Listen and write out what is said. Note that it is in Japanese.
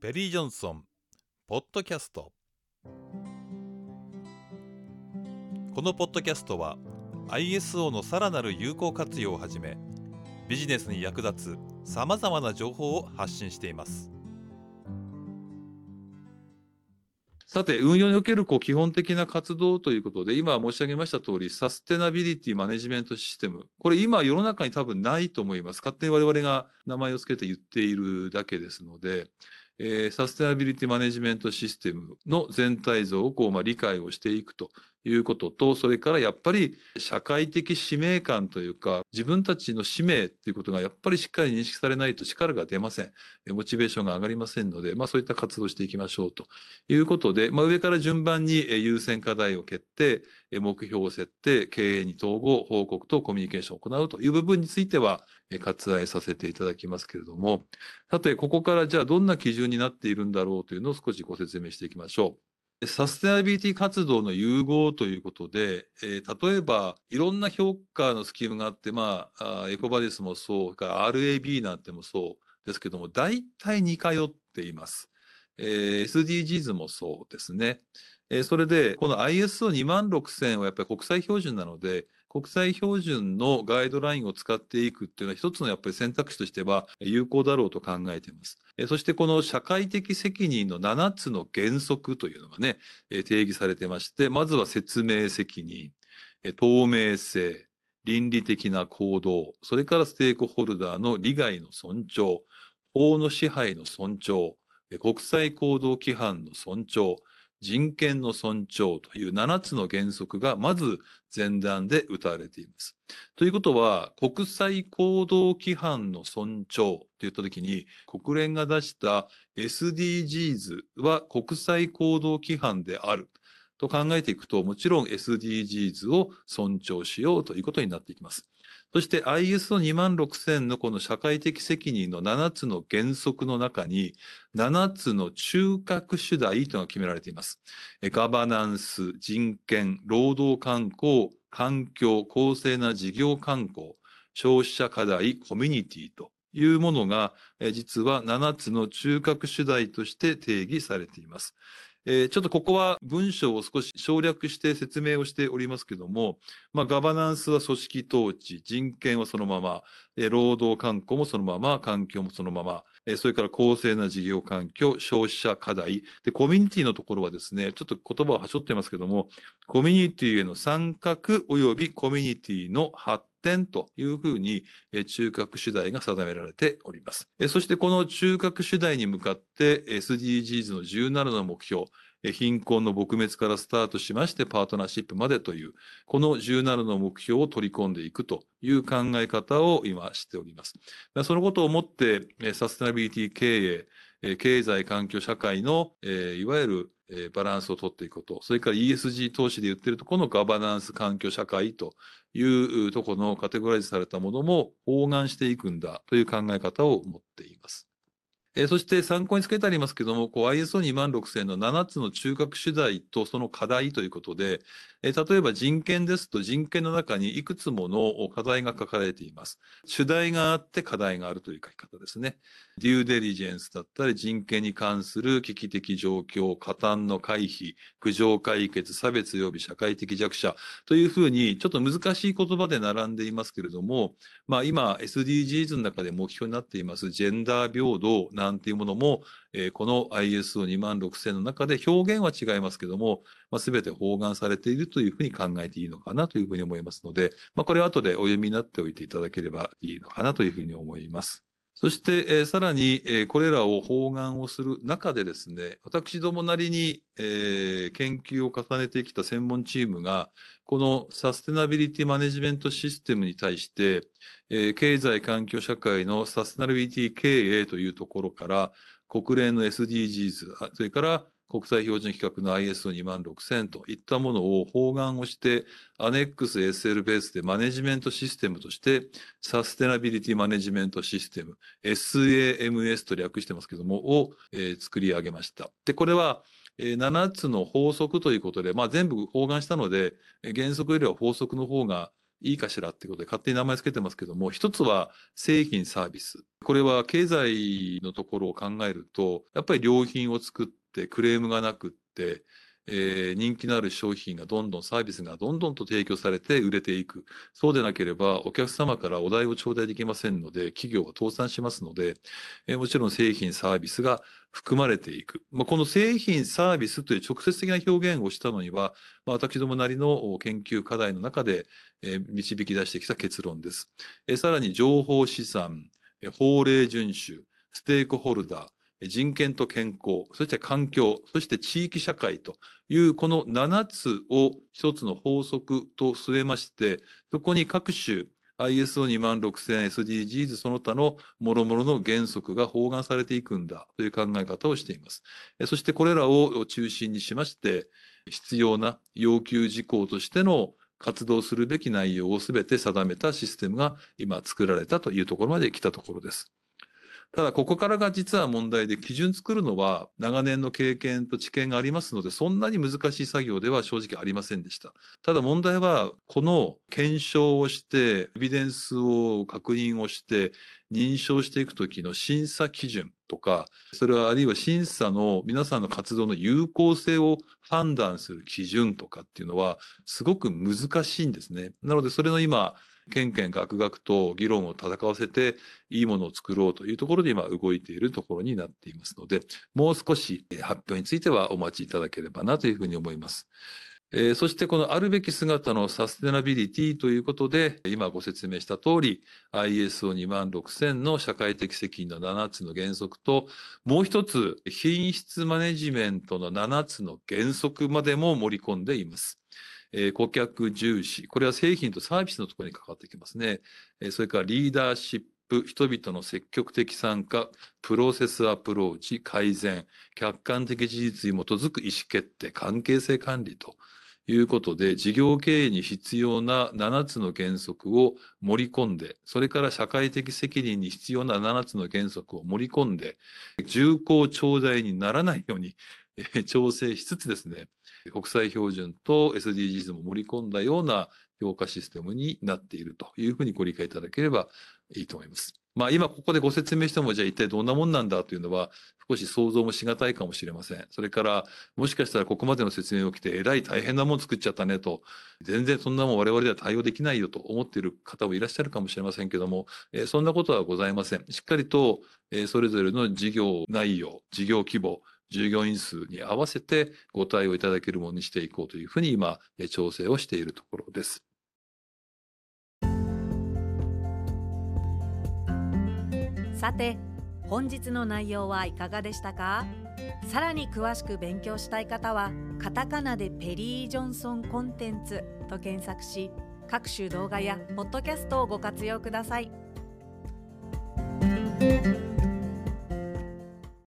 ペリー・ジョンソンポッドキャストこのポッドキャストは ISO のさらなる有効活用をはじめビジネスに役立つさまざまな情報を発信していますさて、運用におけるこう基本的な活動ということで、今申し上げました通り、サステナビリティマネジメントシステム。これ今世の中に多分ないと思います。勝手に我々が名前を付けて言っているだけですので、えー、サステナビリティマネジメントシステムの全体像をこう、まあ、理解をしていくということと、それからやっぱり社会的使命感というか、自分たちの使命っていうことがやっぱりしっかり認識されないと力が出ません。モチベーションが上がりませんので、まあそういった活動していきましょうということで、まあ上から順番に優先課題を決定、目標を設定、経営に統合、報告とコミュニケーションを行うという部分については割愛させていただきますけれども、さて、ここからじゃあどんな基準になっているんだろうというのを少しご説明していきましょう。サステナビリティ活動の融合ということで、えー、例えば、いろんな評価のスキームがあって、まあ、エコバディスもそう、RAB なんてもそうですけども、大体似通っています。えー、SDGs もそうですね。えー、それで、この ISO26000 はやっぱり国際標準なので、国際標準のガイドラインを使っていくっていうのは一つのやっぱり選択肢としては有効だろうと考えています。そしてこの社会的責任の7つの原則というのがね、定義されてまして、まずは説明責任、透明性、倫理的な行動、それからステークホルダーの利害の尊重、法の支配の尊重、国際行動規範の尊重、人権の尊重という7つの原則がまず前段で謳われています。ということは、国際行動規範の尊重と言ったときに、国連が出した SDGs は国際行動規範であると考えていくと、もちろん SDGs を尊重しようということになっていきます。そして ISO26000 のこの社会的責任の7つの原則の中に、7つの中核主題というのが決められています。ガバナンス、人権、労働観光、環境、公正な事業観光、消費者課題、コミュニティというものが、実は7つの中核主題として定義されています。えー、ちょっとここは文章を少し省略して説明をしておりますけども、まあ、ガバナンスは組織統治、人権はそのまま、えー、労働観光もそのまま、環境もそのまま、えー、それから公正な事業環境、消費者課題、で、コミュニティのところはですね、ちょっと言葉をはしょってますけども、コミュニティへの参画及びコミュニティの発点というふうに中核主題が定められております。そしてこの中核主題に向かって SDGs の17の目標、貧困の撲滅からスタートしましてパートナーシップまでという、この17の目標を取り込んでいくという考え方を今しております。そのことをもって、サステナビリティ経営、経済環境社会の、いわゆるえバランスをとっていくこと、それから ESG 投資で言ってるとこのガバナンス環境社会というとこのカテゴライズされたものも包含していくんだという考え方を持っています。えー、そして参考につけてありますけども、ISO26000 の7つの中核主題とその課題ということで、えー、例えば人権ですと人権の中にいくつもの課題が書かれています。主題があって課題があるという書き方ですね。デューデリジェンスだったり人権に関する危機的状況、加担の回避、苦情解決、差別及び社会的弱者というふうにちょっと難しい言葉で並んでいますけれども、まあ今 SDGs の中で目標になっていますジェンダー平等なんていうものも、えー、この ISO2 万6000の中で表現は違いますけども、まあ、全て包含されているというふうに考えていいのかなというふうに思いますので、まあ、これは後でお読みになっておいていただければいいのかなというふうに思います。そして、えー、さらに、えー、これらを包含をする中でですね、私どもなりに、えー、研究を重ねてきた専門チームが、このサステナビリティマネジメントシステムに対して、えー、経済環境社会のサステナビリティ経営というところから、国連の SDGs、それから国際標準規格の ISO26000 といったものを包含をして、アネックス SL ベースでマネジメントシステムとして、サステナビリティマネジメントシステム、SAMS と略してますけども、を、えー、作り上げました。で、これは、えー、7つの法則ということで、まあ、全部包含したので、原則よりは法則の方がいいかしらっていうことで勝手に名前つけてますけども、一つは製品サービス。これは経済のところを考えると、やっぱり良品を作ってクレームがなくって、えー、人気のある商品がどんどんサービスがどんどんと提供されて売れていく。そうでなければお客様からお題を頂戴できませんので、企業は倒産しますので、えー、もちろん製品サービスが含まれていく。まあ、この製品サービスという直接的な表現をしたのには、まあ、私どもなりの研究課題の中で、えー、導き出してきた結論です。えー、さらに情報資産、法令遵守、ステークホルダー、人権と健康、そして環境、そして地域社会というこの7つを一つの法則と据えまして、そこに各種 ISO26000 SDGs その他の諸々の原則が包含されていくんだという考え方をしています。そしてこれらを中心にしまして、必要な要求事項としての活動するべき内容をすべて定めたシステムが今作られたというところまで来たところです。ただ、ここからが実は問題で、基準作るのは長年の経験と知見がありますので、そんなに難しい作業では正直ありませんでした。ただ問題は、この検証をして、エビデンスを確認をして、認証していくときの審査基準とか、それはあるいは審査の皆さんの活動の有効性を判断する基準とかっていうのは、すごく難しいんですね。なので、それの今、けんけんがくがくと議論を戦わせていいものを作ろうというところで今動いているところになっていますので、もう少し発表についてはお待ちいただければなというふうに思います。えー、そしてこのあるべき姿のサステナビリティということで、今ご説明した通り、ISO26000 の社会的責任の7つの原則と、もう一つ、品質マネジメントの7つの原則までも盛り込んでいます。えー、顧客重視。これは製品とサービスのところに関わってきますね。え、それからリーダーシップ、人々の積極的参加、プロセスアプローチ、改善、客観的事実に基づく意思決定、関係性管理と。いうことで、事業経営に必要な7つの原則を盛り込んで、それから社会的責任に必要な7つの原則を盛り込んで、重厚長大にならないように調整しつつですね、国際標準と SDGs も盛り込んだような評価システムになっているというふうにご理解いただければいいと思います。まあ今ここでご説明してもじゃあ一体どんなもんなんだというのは少し想像もしがたいかもしれません。それからもしかしたらここまでの説明を聞いてえらい大変なもん作っちゃったねと全然そんなもん我々では対応できないよと思っている方もいらっしゃるかもしれませんけども、えー、そんなことはございません。しっかりと、えー、それぞれの事業内容、事業規模、従業員数に合わせてご対応いただけるものにしていこうというふうに今、調整をしているところです。さて、本日の内容はいかがでしたか？さらに詳しく勉強したい方は、カタカナでペリー・ジョンソンコンテンツと検索し、各種動画やポッドキャストをご活用ください。